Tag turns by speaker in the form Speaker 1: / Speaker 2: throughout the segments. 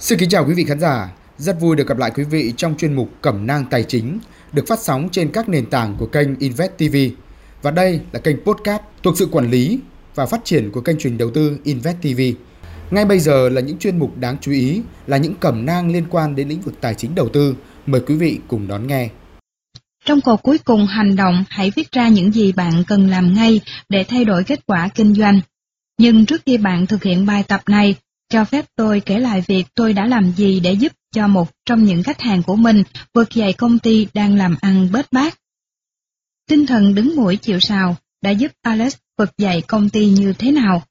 Speaker 1: Xin kính chào quý vị khán giả, rất vui được gặp lại quý vị trong chuyên mục Cẩm nang tài chính được phát sóng trên các nền tảng của kênh Invest TV. Và đây là kênh podcast thuộc sự quản lý và phát triển của kênh truyền đầu tư Invest TV. Ngay bây giờ là những chuyên mục đáng chú ý là những cẩm nang liên quan đến lĩnh vực tài chính đầu tư. Mời quý vị cùng đón nghe.
Speaker 2: Trong câu cuối cùng hành động, hãy viết ra những gì bạn cần làm ngay để thay đổi kết quả kinh doanh. Nhưng trước khi bạn thực hiện bài tập này, cho phép tôi kể lại việc tôi đã làm gì để giúp cho một trong những khách hàng của mình vượt dậy công ty đang làm ăn bết bát. Tinh thần đứng mũi chịu sào đã giúp Alex vực dậy công ty như thế nào.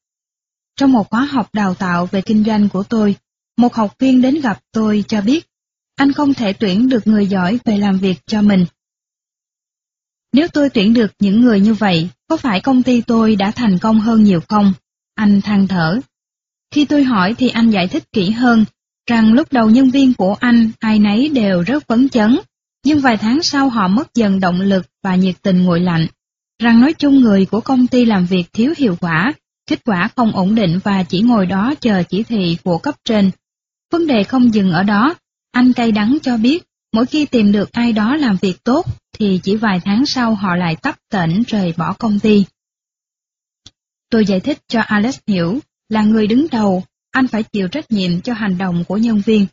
Speaker 2: Trong một khóa học đào tạo về kinh doanh của tôi, một học viên đến gặp tôi cho biết, anh không thể tuyển được người giỏi về làm việc cho mình. Nếu tôi tuyển được những người như vậy, có phải công ty tôi đã thành công hơn nhiều không? Anh than thở. Khi tôi hỏi thì anh giải thích kỹ hơn, rằng lúc đầu nhân viên của anh ai nấy đều rất phấn chấn, nhưng vài tháng sau họ mất dần động lực và nhiệt tình nguội lạnh. Rằng nói chung người của công ty làm việc thiếu hiệu quả, kết quả không ổn định và chỉ ngồi đó chờ chỉ thị của cấp trên. Vấn đề không dừng ở đó, anh cay đắng cho biết, mỗi khi tìm được ai đó làm việc tốt, thì chỉ vài tháng sau họ lại tấp tỉnh rời bỏ công ty. Tôi giải thích cho Alex hiểu, là người đứng đầu, anh phải chịu trách nhiệm cho hành động của nhân viên.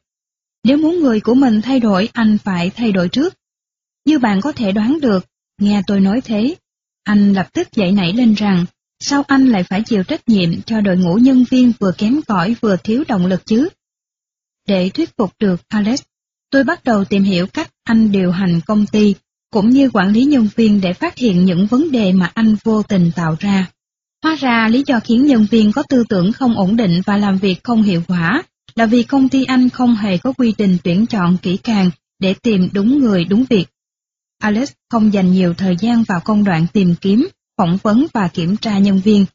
Speaker 2: Nếu muốn người của mình thay đổi, anh phải thay đổi trước. Như bạn có thể đoán được, nghe tôi nói thế, anh lập tức dậy nảy lên rằng, sao anh lại phải chịu trách nhiệm cho đội ngũ nhân viên vừa kém cỏi vừa thiếu động lực chứ? Để thuyết phục được Alex, tôi bắt đầu tìm hiểu cách anh điều hành công ty, cũng như quản lý nhân viên để phát hiện những vấn đề mà anh vô tình tạo ra. Hóa ra lý do khiến nhân viên có tư tưởng không ổn định và làm việc không hiệu quả là vì công ty anh không hề có quy trình tuyển chọn kỹ càng để tìm đúng người đúng việc. Alex không dành nhiều thời gian vào công đoạn tìm kiếm, phỏng vấn và kiểm tra nhân viên.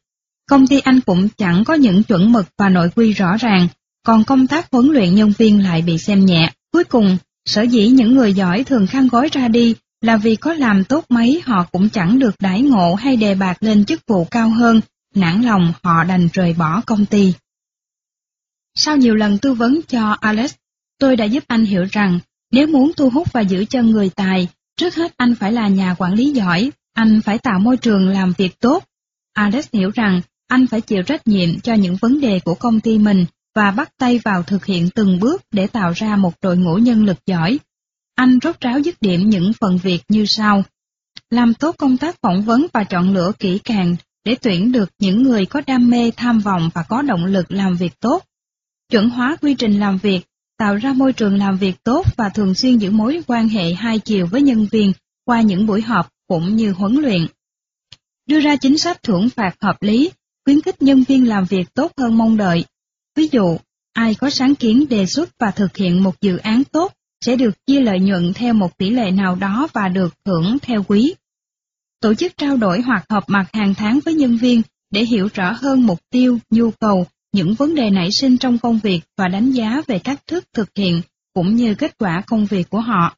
Speaker 2: Công ty anh cũng chẳng có những chuẩn mực và nội quy rõ ràng, còn công tác huấn luyện nhân viên lại bị xem nhẹ. Cuối cùng, sở dĩ những người giỏi thường khăn gói ra đi là vì có làm tốt mấy họ cũng chẳng được đãi ngộ hay đề bạc lên chức vụ cao hơn, nản lòng họ đành rời bỏ công ty. Sau nhiều lần tư vấn cho Alex, tôi đã giúp anh hiểu rằng nếu muốn thu hút và giữ chân người tài, trước hết anh phải là nhà quản lý giỏi, anh phải tạo môi trường làm việc tốt. Alex hiểu rằng anh phải chịu trách nhiệm cho những vấn đề của công ty mình và bắt tay vào thực hiện từng bước để tạo ra một đội ngũ nhân lực giỏi anh rốt ráo dứt điểm những phần việc như sau. Làm tốt công tác phỏng vấn và chọn lựa kỹ càng để tuyển được những người có đam mê, tham vọng và có động lực làm việc tốt. Chuẩn hóa quy trình làm việc, tạo ra môi trường làm việc tốt và thường xuyên giữ mối quan hệ hai chiều với nhân viên qua những buổi họp cũng như huấn luyện. Đưa ra chính sách thưởng phạt hợp lý, khuyến khích nhân viên làm việc tốt hơn mong đợi. Ví dụ, ai có sáng kiến đề xuất và thực hiện một dự án tốt sẽ được chia lợi nhuận theo một tỷ lệ nào đó và được thưởng theo quý. Tổ chức trao đổi hoặc họp mặt hàng tháng với nhân viên để hiểu rõ hơn mục tiêu, nhu cầu, những vấn đề nảy sinh trong công việc và đánh giá về cách thức thực hiện cũng như kết quả công việc của họ.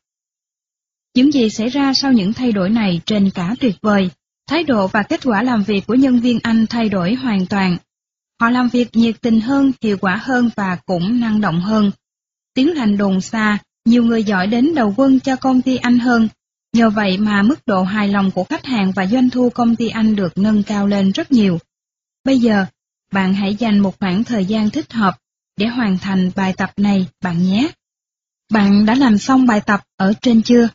Speaker 2: Những gì xảy ra sau những thay đổi này trên cả tuyệt vời, thái độ và kết quả làm việc của nhân viên Anh thay đổi hoàn toàn. Họ làm việc nhiệt tình hơn, hiệu quả hơn và cũng năng động hơn. Tiếng lành đồn xa, nhiều người giỏi đến đầu quân cho công ty Anh hơn. Nhờ vậy mà mức độ hài lòng của khách hàng và doanh thu công ty Anh được nâng cao lên rất nhiều. Bây giờ, bạn hãy dành một khoảng thời gian thích hợp để hoàn thành bài tập này bạn nhé. Bạn đã làm xong bài tập ở trên chưa?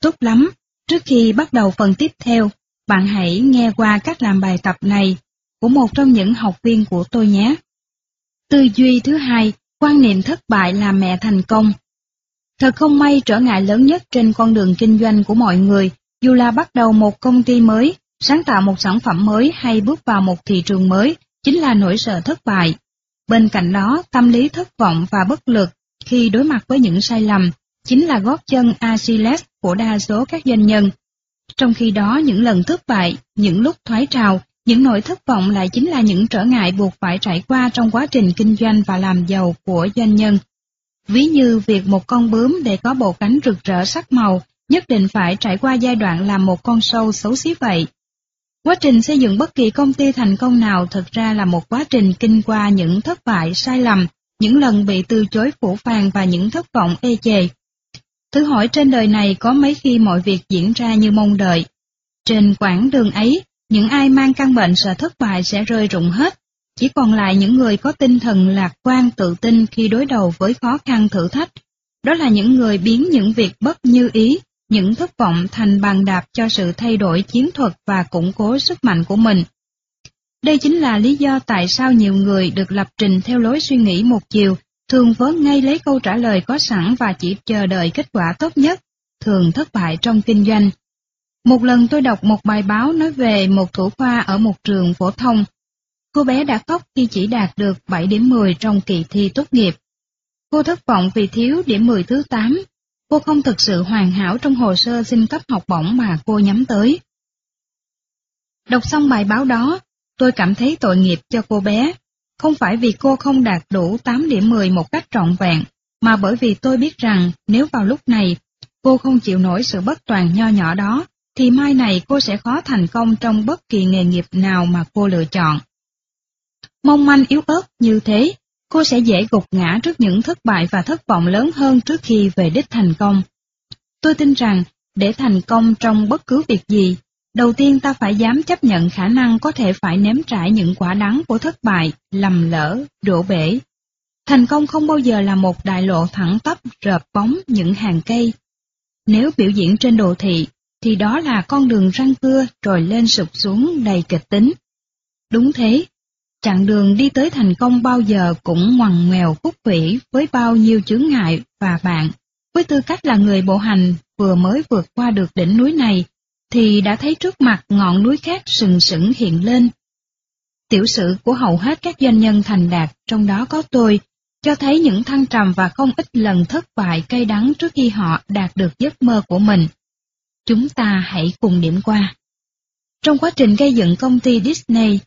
Speaker 2: Tốt lắm, trước khi bắt đầu phần tiếp theo, bạn hãy nghe qua cách làm bài tập này của một trong những học viên của tôi nhé. Tư duy thứ hai, quan niệm thất bại là mẹ thành công. Thật không may trở ngại lớn nhất trên con đường kinh doanh của mọi người, dù là bắt đầu một công ty mới, sáng tạo một sản phẩm mới hay bước vào một thị trường mới, chính là nỗi sợ thất bại. Bên cạnh đó, tâm lý thất vọng và bất lực khi đối mặt với những sai lầm, chính là gót chân Achilles của đa số các doanh nhân. Trong khi đó, những lần thất bại, những lúc thoái trào, những nỗi thất vọng lại chính là những trở ngại buộc phải trải qua trong quá trình kinh doanh và làm giàu của doanh nhân. Ví như việc một con bướm để có bộ cánh rực rỡ sắc màu, nhất định phải trải qua giai đoạn làm một con sâu xấu xí vậy. Quá trình xây dựng bất kỳ công ty thành công nào thực ra là một quá trình kinh qua những thất bại, sai lầm, những lần bị từ chối phủ phàng và những thất vọng ê chề. Thử hỏi trên đời này có mấy khi mọi việc diễn ra như mong đợi. Trên quãng đường ấy, những ai mang căn bệnh sợ thất bại sẽ rơi rụng hết, chỉ còn lại những người có tinh thần lạc quan tự tin khi đối đầu với khó khăn thử thách. Đó là những người biến những việc bất như ý, những thất vọng thành bàn đạp cho sự thay đổi chiến thuật và củng cố sức mạnh của mình. Đây chính là lý do tại sao nhiều người được lập trình theo lối suy nghĩ một chiều, thường vớ ngay lấy câu trả lời có sẵn và chỉ chờ đợi kết quả tốt nhất, thường thất bại trong kinh doanh. Một lần tôi đọc một bài báo nói về một thủ khoa ở một trường phổ thông. Cô bé đã khóc khi chỉ đạt được 7 điểm 10 trong kỳ thi tốt nghiệp. Cô thất vọng vì thiếu điểm 10 thứ 8. Cô không thực sự hoàn hảo trong hồ sơ xin cấp học bổng mà cô nhắm tới. Đọc xong bài báo đó, tôi cảm thấy tội nghiệp cho cô bé. Không phải vì cô không đạt đủ 8 điểm 10 một cách trọn vẹn, mà bởi vì tôi biết rằng nếu vào lúc này cô không chịu nổi sự bất toàn nho nhỏ đó, thì mai này cô sẽ khó thành công trong bất kỳ nghề nghiệp nào mà cô lựa chọn. Mong manh yếu ớt như thế, cô sẽ dễ gục ngã trước những thất bại và thất vọng lớn hơn trước khi về đích thành công. Tôi tin rằng, để thành công trong bất cứ việc gì, đầu tiên ta phải dám chấp nhận khả năng có thể phải nếm trải những quả đắng của thất bại, lầm lỡ, đổ bể. Thành công không bao giờ là một đại lộ thẳng tắp rợp bóng những hàng cây. Nếu biểu diễn trên đồ thị, thì đó là con đường răng cưa rồi lên sụp xuống đầy kịch tính. Đúng thế, chặng đường đi tới thành công bao giờ cũng ngoằn ngoèo khúc vĩ với bao nhiêu chướng ngại và bạn, với tư cách là người bộ hành vừa mới vượt qua được đỉnh núi này, thì đã thấy trước mặt ngọn núi khác sừng sững hiện lên. Tiểu sử của hầu hết các doanh nhân thành đạt, trong đó có tôi, cho thấy những thăng trầm và không ít lần thất bại cay đắng trước khi họ đạt được giấc mơ của mình. Chúng ta hãy cùng điểm qua. Trong quá trình gây dựng công ty Disney,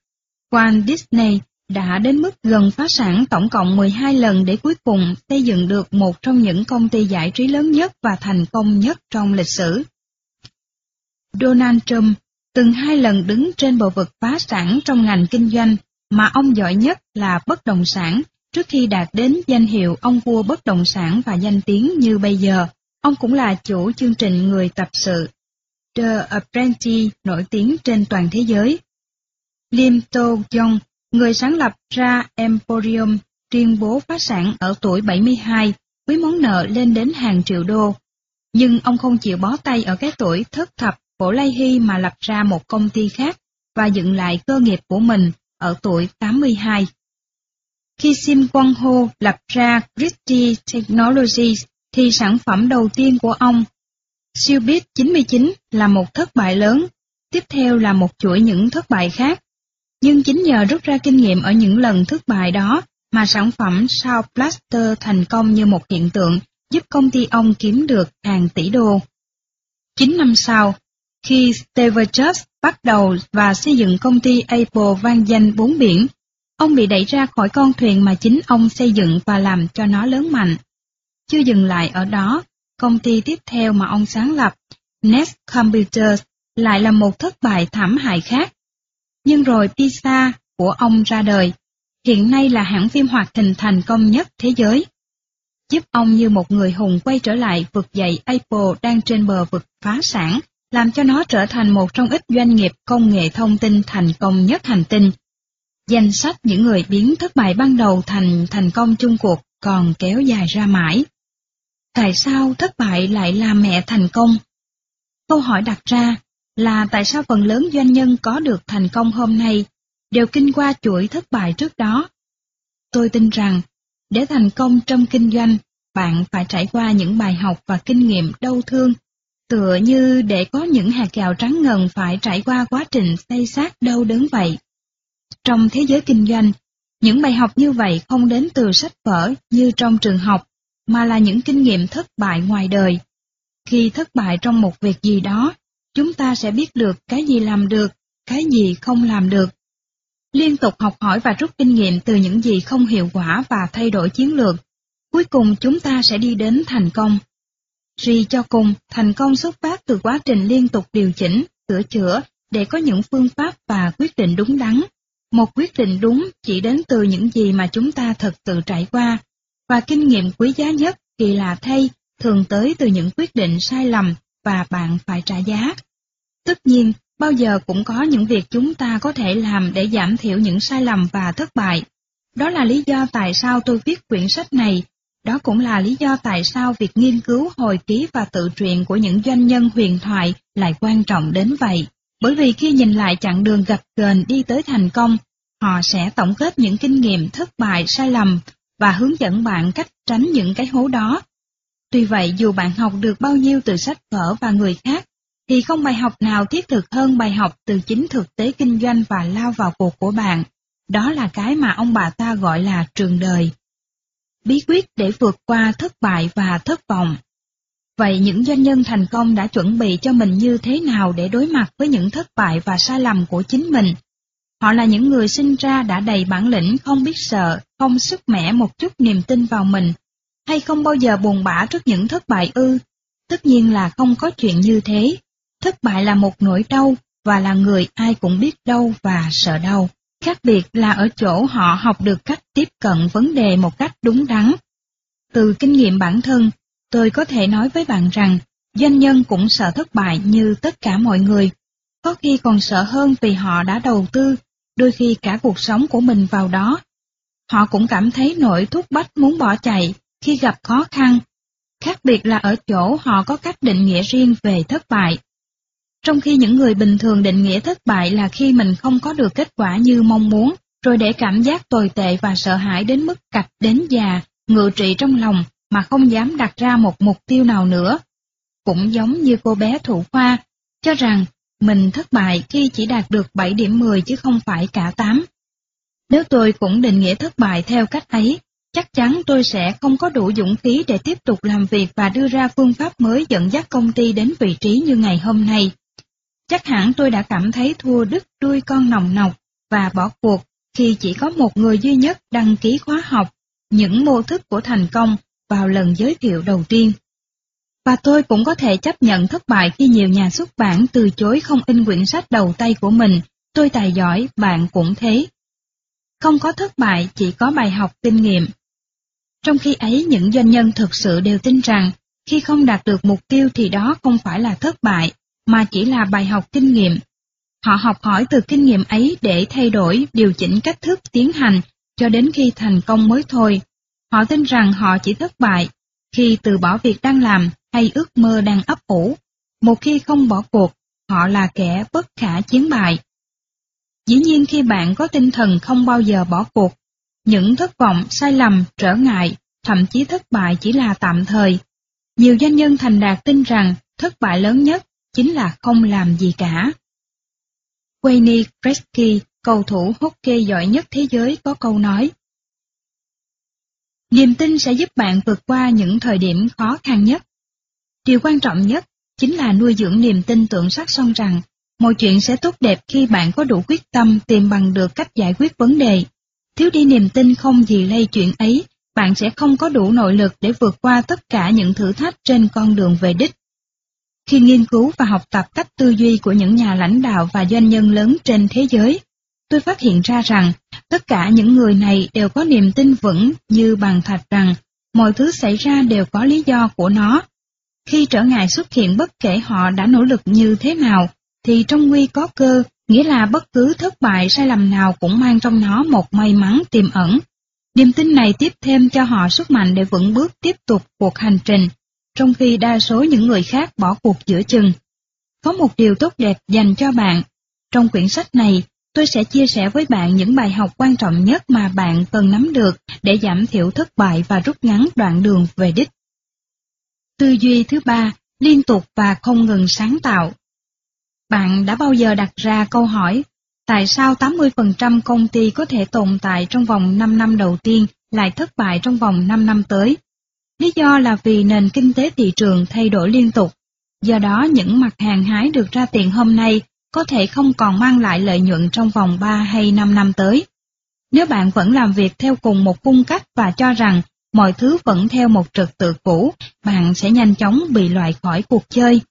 Speaker 2: Walt Disney đã đến mức gần phá sản tổng cộng 12 lần để cuối cùng xây dựng được một trong những công ty giải trí lớn nhất và thành công nhất trong lịch sử. Donald Trump từng hai lần đứng trên bờ vực phá sản trong ngành kinh doanh mà ông giỏi nhất là bất động sản trước khi đạt đến danh hiệu ông vua bất động sản và danh tiếng như bây giờ. Ông cũng là chủ chương trình người tập sự The Apprentice nổi tiếng trên toàn thế giới. Lim To Jong, người sáng lập ra Emporium, tuyên bố phá sản ở tuổi 72 với món nợ lên đến hàng triệu đô. Nhưng ông không chịu bó tay ở cái tuổi thất thập của Lai Hy mà lập ra một công ty khác và dựng lại cơ nghiệp của mình ở tuổi 82. Khi Sim Quang Ho lập ra Christie Technologies thì sản phẩm đầu tiên của ông, Siêu 99 là một thất bại lớn, tiếp theo là một chuỗi những thất bại khác. Nhưng chính nhờ rút ra kinh nghiệm ở những lần thất bại đó mà sản phẩm sau plaster thành công như một hiện tượng giúp công ty ông kiếm được hàng tỷ đô. 9 năm sau, khi Steve Jobs bắt đầu và xây dựng công ty Apple vang danh bốn biển, ông bị đẩy ra khỏi con thuyền mà chính ông xây dựng và làm cho nó lớn mạnh. Chưa dừng lại ở đó, công ty tiếp theo mà ông sáng lập, Nest Computers, lại là một thất bại thảm hại khác. Nhưng rồi Pizza của ông ra đời, hiện nay là hãng phim hoạt hình thành công nhất thế giới. Giúp ông như một người hùng quay trở lại vực dậy Apple đang trên bờ vực phá sản, làm cho nó trở thành một trong ít doanh nghiệp công nghệ thông tin thành công nhất hành tinh. Danh sách những người biến thất bại ban đầu thành thành công chung cuộc còn kéo dài ra mãi. Tại sao thất bại lại là mẹ thành công? Câu hỏi đặt ra là tại sao phần lớn doanh nhân có được thành công hôm nay đều kinh qua chuỗi thất bại trước đó? Tôi tin rằng, để thành công trong kinh doanh, bạn phải trải qua những bài học và kinh nghiệm đau thương, tựa như để có những hạt gạo trắng ngần phải trải qua quá trình xây xác đau đớn vậy. Trong thế giới kinh doanh, những bài học như vậy không đến từ sách vở như trong trường học, mà là những kinh nghiệm thất bại ngoài đời. Khi thất bại trong một việc gì đó, chúng ta sẽ biết được cái gì làm được, cái gì không làm được. Liên tục học hỏi và rút kinh nghiệm từ những gì không hiệu quả và thay đổi chiến lược. Cuối cùng chúng ta sẽ đi đến thành công. Suy cho cùng, thành công xuất phát từ quá trình liên tục điều chỉnh, sửa chữa để có những phương pháp và quyết định đúng đắn. một quyết định đúng chỉ đến từ những gì mà chúng ta thật sự trải qua, và kinh nghiệm quý giá nhất kỳ lạ thay thường tới từ những quyết định sai lầm và bạn phải trả giá. Tất nhiên, bao giờ cũng có những việc chúng ta có thể làm để giảm thiểu những sai lầm và thất bại. Đó là lý do tại sao tôi viết quyển sách này. Đó cũng là lý do tại sao việc nghiên cứu hồi ký và tự truyện của những doanh nhân huyền thoại lại quan trọng đến vậy. Bởi vì khi nhìn lại chặng đường gập ghềnh đi tới thành công, họ sẽ tổng kết những kinh nghiệm thất bại sai lầm và hướng dẫn bạn cách tránh những cái hố đó. Tuy vậy dù bạn học được bao nhiêu từ sách vở và người khác, thì không bài học nào thiết thực hơn bài học từ chính thực tế kinh doanh và lao vào cuộc của bạn. Đó là cái mà ông bà ta gọi là trường đời. Bí quyết để vượt qua thất bại và thất vọng. Vậy những doanh nhân thành công đã chuẩn bị cho mình như thế nào để đối mặt với những thất bại và sai lầm của chính mình? Họ là những người sinh ra đã đầy bản lĩnh không biết sợ, không sức mẻ một chút niềm tin vào mình, hay không bao giờ buồn bã trước những thất bại ư? Tất nhiên là không có chuyện như thế. Thất bại là một nỗi đau, và là người ai cũng biết đau và sợ đau. Khác biệt là ở chỗ họ học được cách tiếp cận vấn đề một cách đúng đắn. Từ kinh nghiệm bản thân, tôi có thể nói với bạn rằng, doanh nhân cũng sợ thất bại như tất cả mọi người. Có khi còn sợ hơn vì họ đã đầu tư, đôi khi cả cuộc sống của mình vào đó. Họ cũng cảm thấy nỗi thúc bách muốn bỏ chạy khi gặp khó khăn. Khác biệt là ở chỗ họ có cách định nghĩa riêng về thất bại. Trong khi những người bình thường định nghĩa thất bại là khi mình không có được kết quả như mong muốn, rồi để cảm giác tồi tệ và sợ hãi đến mức cạch đến già, ngự trị trong lòng mà không dám đặt ra một mục tiêu nào nữa. Cũng giống như cô bé thủ khoa, cho rằng mình thất bại khi chỉ đạt được 7 điểm 10 chứ không phải cả 8. Nếu tôi cũng định nghĩa thất bại theo cách ấy, chắc chắn tôi sẽ không có đủ dũng khí để tiếp tục làm việc và đưa ra phương pháp mới dẫn dắt công ty đến vị trí như ngày hôm nay. Chắc hẳn tôi đã cảm thấy thua đứt đuôi con nòng nọc và bỏ cuộc khi chỉ có một người duy nhất đăng ký khóa học những mô thức của thành công vào lần giới thiệu đầu tiên. Và tôi cũng có thể chấp nhận thất bại khi nhiều nhà xuất bản từ chối không in quyển sách đầu tay của mình, tôi tài giỏi, bạn cũng thế. Không có thất bại, chỉ có bài học kinh nghiệm. Trong khi ấy những doanh nhân thực sự đều tin rằng, khi không đạt được mục tiêu thì đó không phải là thất bại, mà chỉ là bài học kinh nghiệm. Họ học hỏi từ kinh nghiệm ấy để thay đổi, điều chỉnh cách thức tiến hành, cho đến khi thành công mới thôi. Họ tin rằng họ chỉ thất bại khi từ bỏ việc đang làm hay ước mơ đang ấp ủ. Một khi không bỏ cuộc, họ là kẻ bất khả chiến bại. Dĩ nhiên khi bạn có tinh thần không bao giờ bỏ cuộc, những thất vọng, sai lầm, trở ngại, thậm chí thất bại chỉ là tạm thời. Nhiều doanh nhân thành đạt tin rằng thất bại lớn nhất chính là không làm gì cả. Wayne Gretzky, cầu thủ hockey giỏi nhất thế giới có câu nói. Niềm tin sẽ giúp bạn vượt qua những thời điểm khó khăn nhất. Điều quan trọng nhất chính là nuôi dưỡng niềm tin tưởng sắc son rằng mọi chuyện sẽ tốt đẹp khi bạn có đủ quyết tâm tìm bằng được cách giải quyết vấn đề. Thiếu đi niềm tin không gì lây chuyện ấy, bạn sẽ không có đủ nội lực để vượt qua tất cả những thử thách trên con đường về đích. Khi nghiên cứu và học tập cách tư duy của những nhà lãnh đạo và doanh nhân lớn trên thế giới, tôi phát hiện ra rằng tất cả những người này đều có niềm tin vững như bàn thạch rằng mọi thứ xảy ra đều có lý do của nó. Khi trở ngại xuất hiện bất kể họ đã nỗ lực như thế nào, thì trong nguy có cơ, nghĩa là bất cứ thất bại sai lầm nào cũng mang trong nó một may mắn tiềm ẩn. Niềm tin này tiếp thêm cho họ sức mạnh để vững bước tiếp tục cuộc hành trình, trong khi đa số những người khác bỏ cuộc giữa chừng. Có một điều tốt đẹp dành cho bạn. Trong quyển sách này, tôi sẽ chia sẻ với bạn những bài học quan trọng nhất mà bạn cần nắm được để giảm thiểu thất bại và rút ngắn đoạn đường về đích. Tư duy thứ ba, liên tục và không ngừng sáng tạo. Bạn đã bao giờ đặt ra câu hỏi, tại sao 80% công ty có thể tồn tại trong vòng 5 năm đầu tiên lại thất bại trong vòng 5 năm tới? Lý do là vì nền kinh tế thị trường thay đổi liên tục, do đó những mặt hàng hái được ra tiền hôm nay có thể không còn mang lại lợi nhuận trong vòng 3 hay 5 năm tới. Nếu bạn vẫn làm việc theo cùng một cung cách và cho rằng mọi thứ vẫn theo một trật tự cũ, bạn sẽ nhanh chóng bị loại khỏi cuộc chơi.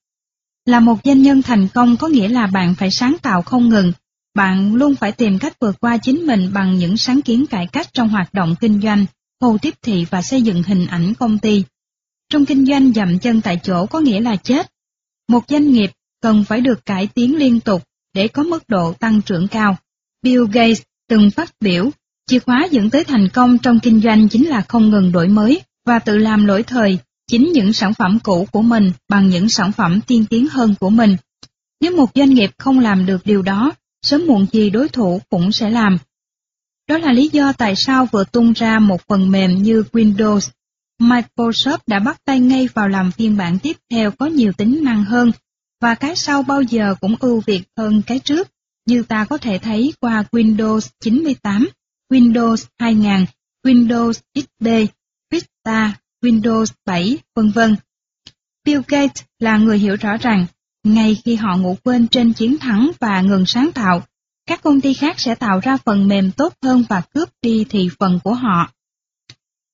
Speaker 2: Là một doanh nhân thành công có nghĩa là bạn phải sáng tạo không ngừng, bạn luôn phải tìm cách vượt qua chính mình bằng những sáng kiến cải cách trong hoạt động kinh doanh, hồ tiếp thị và xây dựng hình ảnh công ty. Trong kinh doanh dậm chân tại chỗ có nghĩa là chết. Một doanh nghiệp cần phải được cải tiến liên tục để có mức độ tăng trưởng cao. Bill Gates từng phát biểu, chìa khóa dẫn tới thành công trong kinh doanh chính là không ngừng đổi mới và tự làm lỗi thời chính những sản phẩm cũ của mình bằng những sản phẩm tiên tiến hơn của mình. Nếu một doanh nghiệp không làm được điều đó, sớm muộn gì đối thủ cũng sẽ làm. Đó là lý do tại sao vừa tung ra một phần mềm như Windows, Microsoft đã bắt tay ngay vào làm phiên bản tiếp theo có nhiều tính năng hơn, và cái sau bao giờ cũng ưu việt hơn cái trước, như ta có thể thấy qua Windows 98, Windows 2000, Windows XP, Vista, Windows 7, vân vân. Bill Gates là người hiểu rõ rằng, ngay khi họ ngủ quên trên chiến thắng và ngừng sáng tạo, các công ty khác sẽ tạo ra phần mềm tốt hơn và cướp đi thị phần của họ.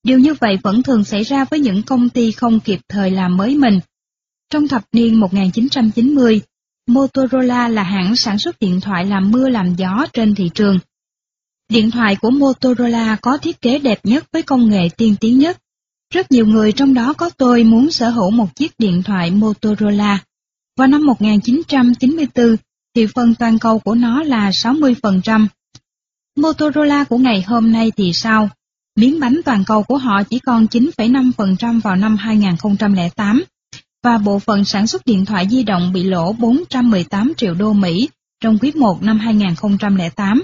Speaker 2: Điều như vậy vẫn thường xảy ra với những công ty không kịp thời làm mới mình. Trong thập niên 1990, Motorola là hãng sản xuất điện thoại làm mưa làm gió trên thị trường. Điện thoại của Motorola có thiết kế đẹp nhất với công nghệ tiên tiến nhất. Rất nhiều người trong đó có tôi muốn sở hữu một chiếc điện thoại Motorola. Vào năm 1994, thị phần toàn cầu của nó là 60%. Motorola của ngày hôm nay thì sao? Miếng bánh toàn cầu của họ chỉ còn 9,5% vào năm 2008, và bộ phận sản xuất điện thoại di động bị lỗ 418 triệu đô Mỹ trong quý 1 năm 2008.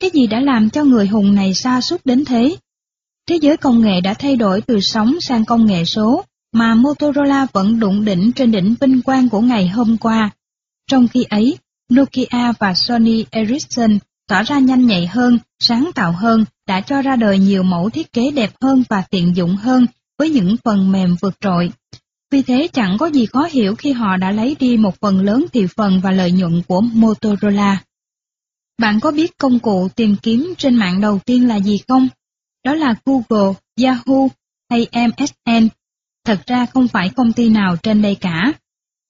Speaker 2: Cái gì đã làm cho người hùng này sa sút đến thế? Thế giới công nghệ đã thay đổi từ sóng sang công nghệ số, mà Motorola vẫn đụng đỉnh trên đỉnh vinh quang của ngày hôm qua. Trong khi ấy, Nokia và Sony Ericsson tỏ ra nhanh nhạy hơn, sáng tạo hơn, đã cho ra đời nhiều mẫu thiết kế đẹp hơn và tiện dụng hơn với những phần mềm vượt trội. Vì thế chẳng có gì khó hiểu khi họ đã lấy đi một phần lớn thị phần và lợi nhuận của Motorola. Bạn có biết công cụ tìm kiếm trên mạng đầu tiên là gì không? Đó là Google, Yahoo hay MSN. Thật ra không phải công ty nào trên đây cả.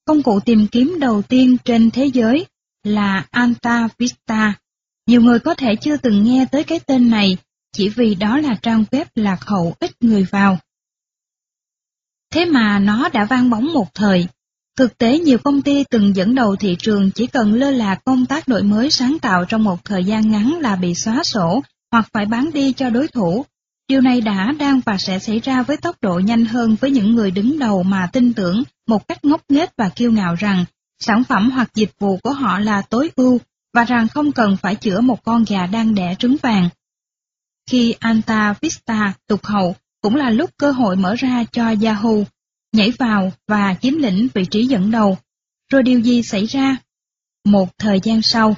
Speaker 2: Công cụ tìm kiếm đầu tiên trên thế giới là Alta Vista. Nhiều người có thể chưa từng nghe tới cái tên này chỉ vì đó là trang web lạc hậu ít người vào. Thế mà nó đã vang bóng một thời. Thực tế nhiều công ty từng dẫn đầu thị trường chỉ cần lơ là công tác đổi mới sáng tạo trong một thời gian ngắn là bị xóa sổ hoặc phải bán đi cho đối thủ. Điều này đã, đang và sẽ xảy ra với tốc độ nhanh hơn với những người đứng đầu mà tin tưởng một cách ngốc nghếch và kiêu ngạo rằng sản phẩm hoặc dịch vụ của họ là tối ưu và rằng không cần phải chữa một con gà đang đẻ trứng vàng. Khi Anta Vista tụt hậu, cũng là lúc cơ hội mở ra cho Yahoo nhảy vào và chiếm lĩnh vị trí dẫn đầu. Rồi điều gì xảy ra? Một thời gian sau,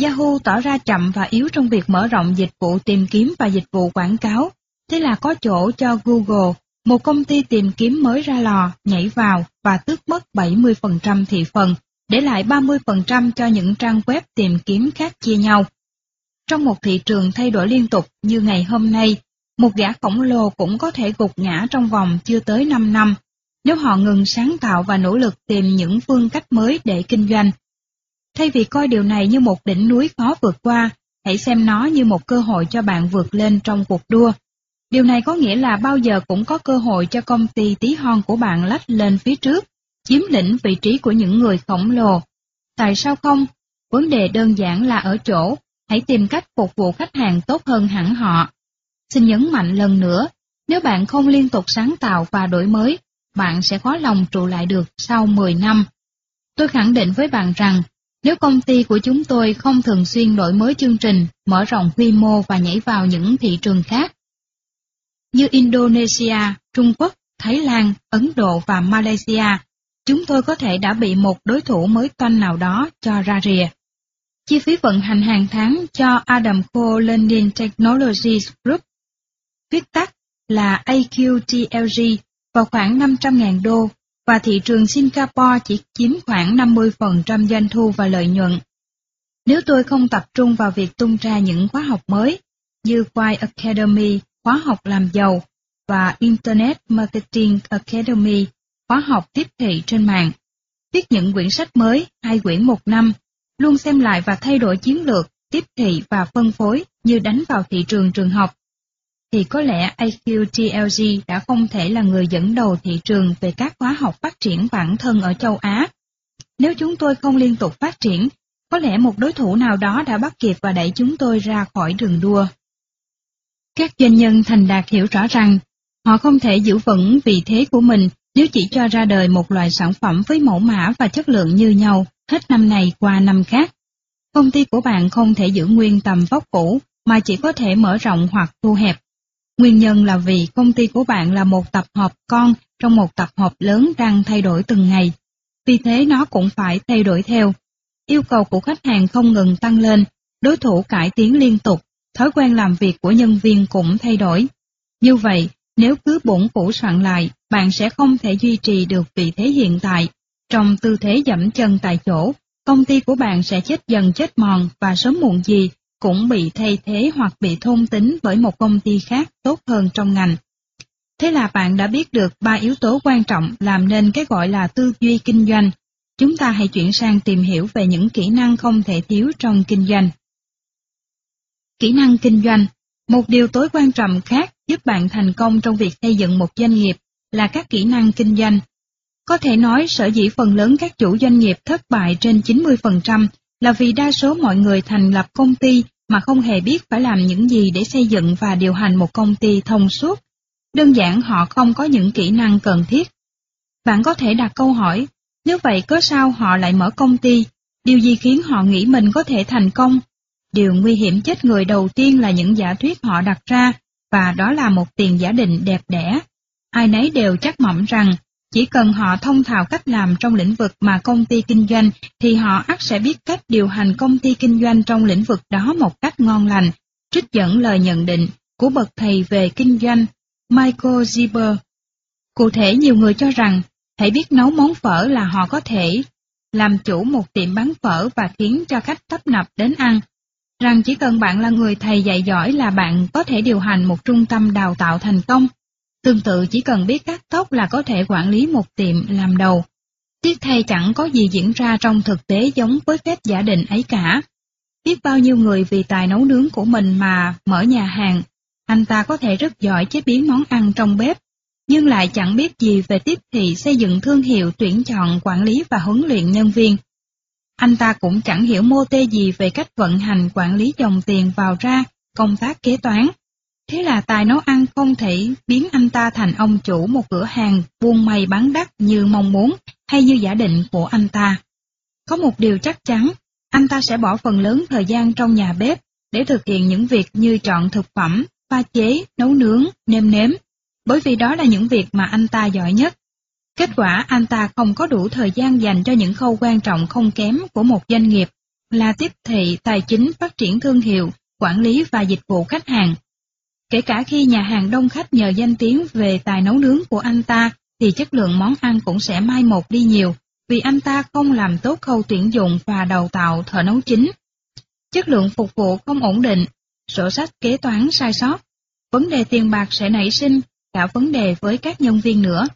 Speaker 2: Yahoo tỏ ra chậm và yếu trong việc mở rộng dịch vụ tìm kiếm và dịch vụ quảng cáo, thế là có chỗ cho Google, một công ty tìm kiếm mới ra lò, nhảy vào và tước mất 70% thị phần, để lại 30% cho những trang web tìm kiếm khác chia nhau. Trong một thị trường thay đổi liên tục như ngày hôm nay, một gã khổng lồ cũng có thể gục ngã trong vòng chưa tới 5 năm, nếu họ ngừng sáng tạo và nỗ lực tìm những phương cách mới để kinh doanh. Thay vì coi điều này như một đỉnh núi khó vượt qua, hãy xem nó như một cơ hội cho bạn vượt lên trong cuộc đua. Điều này có nghĩa là bao giờ cũng có cơ hội cho công ty tí hon của bạn lách lên phía trước, chiếm lĩnh vị trí của những người khổng lồ. Tại sao không? Vấn đề đơn giản là ở chỗ, hãy tìm cách phục vụ khách hàng tốt hơn hẳn họ. Xin nhấn mạnh lần nữa, nếu bạn không liên tục sáng tạo và đổi mới, bạn sẽ khó lòng trụ lại được sau 10 năm. Tôi khẳng định với bạn rằng, nếu công ty của chúng tôi không thường xuyên đổi mới chương trình, mở rộng quy mô và nhảy vào những thị trường khác, như Indonesia, Trung Quốc, Thái Lan, Ấn Độ và Malaysia, chúng tôi có thể đã bị một đối thủ mới toanh nào đó cho ra rìa. Chi phí vận hành hàng tháng cho Adam Cole Lending Technologies Group, viết tắt là AQTLG, vào khoảng 500.000 đô, và thị trường Singapore chỉ chiếm khoảng 50% doanh thu và lợi nhuận. Nếu tôi không tập trung vào việc tung ra những khóa học mới, như Quai Academy, khóa học làm giàu, và Internet Marketing Academy, khóa học tiếp thị trên mạng, viết những quyển sách mới, hai quyển một năm, luôn xem lại và thay đổi chiến lược, tiếp thị và phân phối như đánh vào thị trường trường học, thì có lẽ AQTLG đã không thể là người dẫn đầu thị trường về các khóa học phát triển bản thân ở châu Á. Nếu chúng tôi không liên tục phát triển, có lẽ một đối thủ nào đó đã bắt kịp và đẩy chúng tôi ra khỏi đường đua. Các doanh nhân thành đạt hiểu rõ rằng, họ không thể giữ vững vị thế của mình nếu chỉ cho ra đời một loại sản phẩm với mẫu mã và chất lượng như nhau, hết năm này qua năm khác. Công ty của bạn không thể giữ nguyên tầm vóc cũ, mà chỉ có thể mở rộng hoặc thu hẹp. Nguyên nhân là vì công ty của bạn là một tập hợp con trong một tập hợp lớn đang thay đổi từng ngày. Vì thế nó cũng phải thay đổi theo. Yêu cầu của khách hàng không ngừng tăng lên, đối thủ cải tiến liên tục, thói quen làm việc của nhân viên cũng thay đổi. Như vậy, nếu cứ bổn cũ soạn lại, bạn sẽ không thể duy trì được vị thế hiện tại. Trong tư thế dẫm chân tại chỗ, công ty của bạn sẽ chết dần chết mòn và sớm muộn gì cũng bị thay thế hoặc bị thôn tính bởi một công ty khác tốt hơn trong ngành. Thế là bạn đã biết được ba yếu tố quan trọng làm nên cái gọi là tư duy kinh doanh. Chúng ta hãy chuyển sang tìm hiểu về những kỹ năng không thể thiếu trong kinh doanh. Kỹ năng kinh doanh Một điều tối quan trọng khác giúp bạn thành công trong việc xây dựng một doanh nghiệp là các kỹ năng kinh doanh. Có thể nói sở dĩ phần lớn các chủ doanh nghiệp thất bại trên 90% là vì đa số mọi người thành lập công ty mà không hề biết phải làm những gì để xây dựng và điều hành một công ty thông suốt. Đơn giản họ không có những kỹ năng cần thiết. Bạn có thể đặt câu hỏi, nếu vậy có sao họ lại mở công ty, điều gì khiến họ nghĩ mình có thể thành công? Điều nguy hiểm chết người đầu tiên là những giả thuyết họ đặt ra, và đó là một tiền giả định đẹp đẽ. Ai nấy đều chắc mỏng rằng chỉ cần họ thông thạo cách làm trong lĩnh vực mà công ty kinh doanh thì họ ắt sẽ biết cách điều hành công ty kinh doanh trong lĩnh vực đó một cách ngon lành, trích dẫn lời nhận định của bậc thầy về kinh doanh Michael Zieber. Cụ thể nhiều người cho rằng hãy biết nấu món phở là họ có thể làm chủ một tiệm bán phở và khiến cho khách tấp nập đến ăn. Rằng chỉ cần bạn là người thầy dạy giỏi là bạn có thể điều hành một trung tâm đào tạo thành công. Tương tự chỉ cần biết cắt tóc là có thể quản lý một tiệm làm đầu. Tiếc thay chẳng có gì diễn ra trong thực tế giống với phép giả định ấy cả. Biết bao nhiêu người vì tài nấu nướng của mình mà mở nhà hàng, anh ta có thể rất giỏi chế biến món ăn trong bếp, nhưng lại chẳng biết gì về tiếp thị xây dựng thương hiệu tuyển chọn quản lý và huấn luyện nhân viên. Anh ta cũng chẳng hiểu mô tê gì về cách vận hành quản lý dòng tiền vào ra, công tác kế toán, Thế là tài nấu ăn không thể biến anh ta thành ông chủ một cửa hàng buôn may bán đắt như mong muốn hay như giả định của anh ta. Có một điều chắc chắn, anh ta sẽ bỏ phần lớn thời gian trong nhà bếp để thực hiện những việc như chọn thực phẩm, pha chế, nấu nướng, nêm nếm, bởi vì đó là những việc mà anh ta giỏi nhất. Kết quả anh ta không có đủ thời gian dành cho những khâu quan trọng không kém của một doanh nghiệp là tiếp thị, tài chính, phát triển thương hiệu, quản lý và dịch vụ khách hàng. Kể cả khi nhà hàng đông khách nhờ danh tiếng về tài nấu nướng của anh ta, thì chất lượng món ăn cũng sẽ mai một đi nhiều, vì anh ta không làm tốt khâu tuyển dụng và đào tạo thợ nấu chính. Chất lượng phục vụ không ổn định, sổ sách kế toán sai sót, vấn đề tiền bạc sẽ nảy sinh, cả vấn đề với các nhân viên nữa.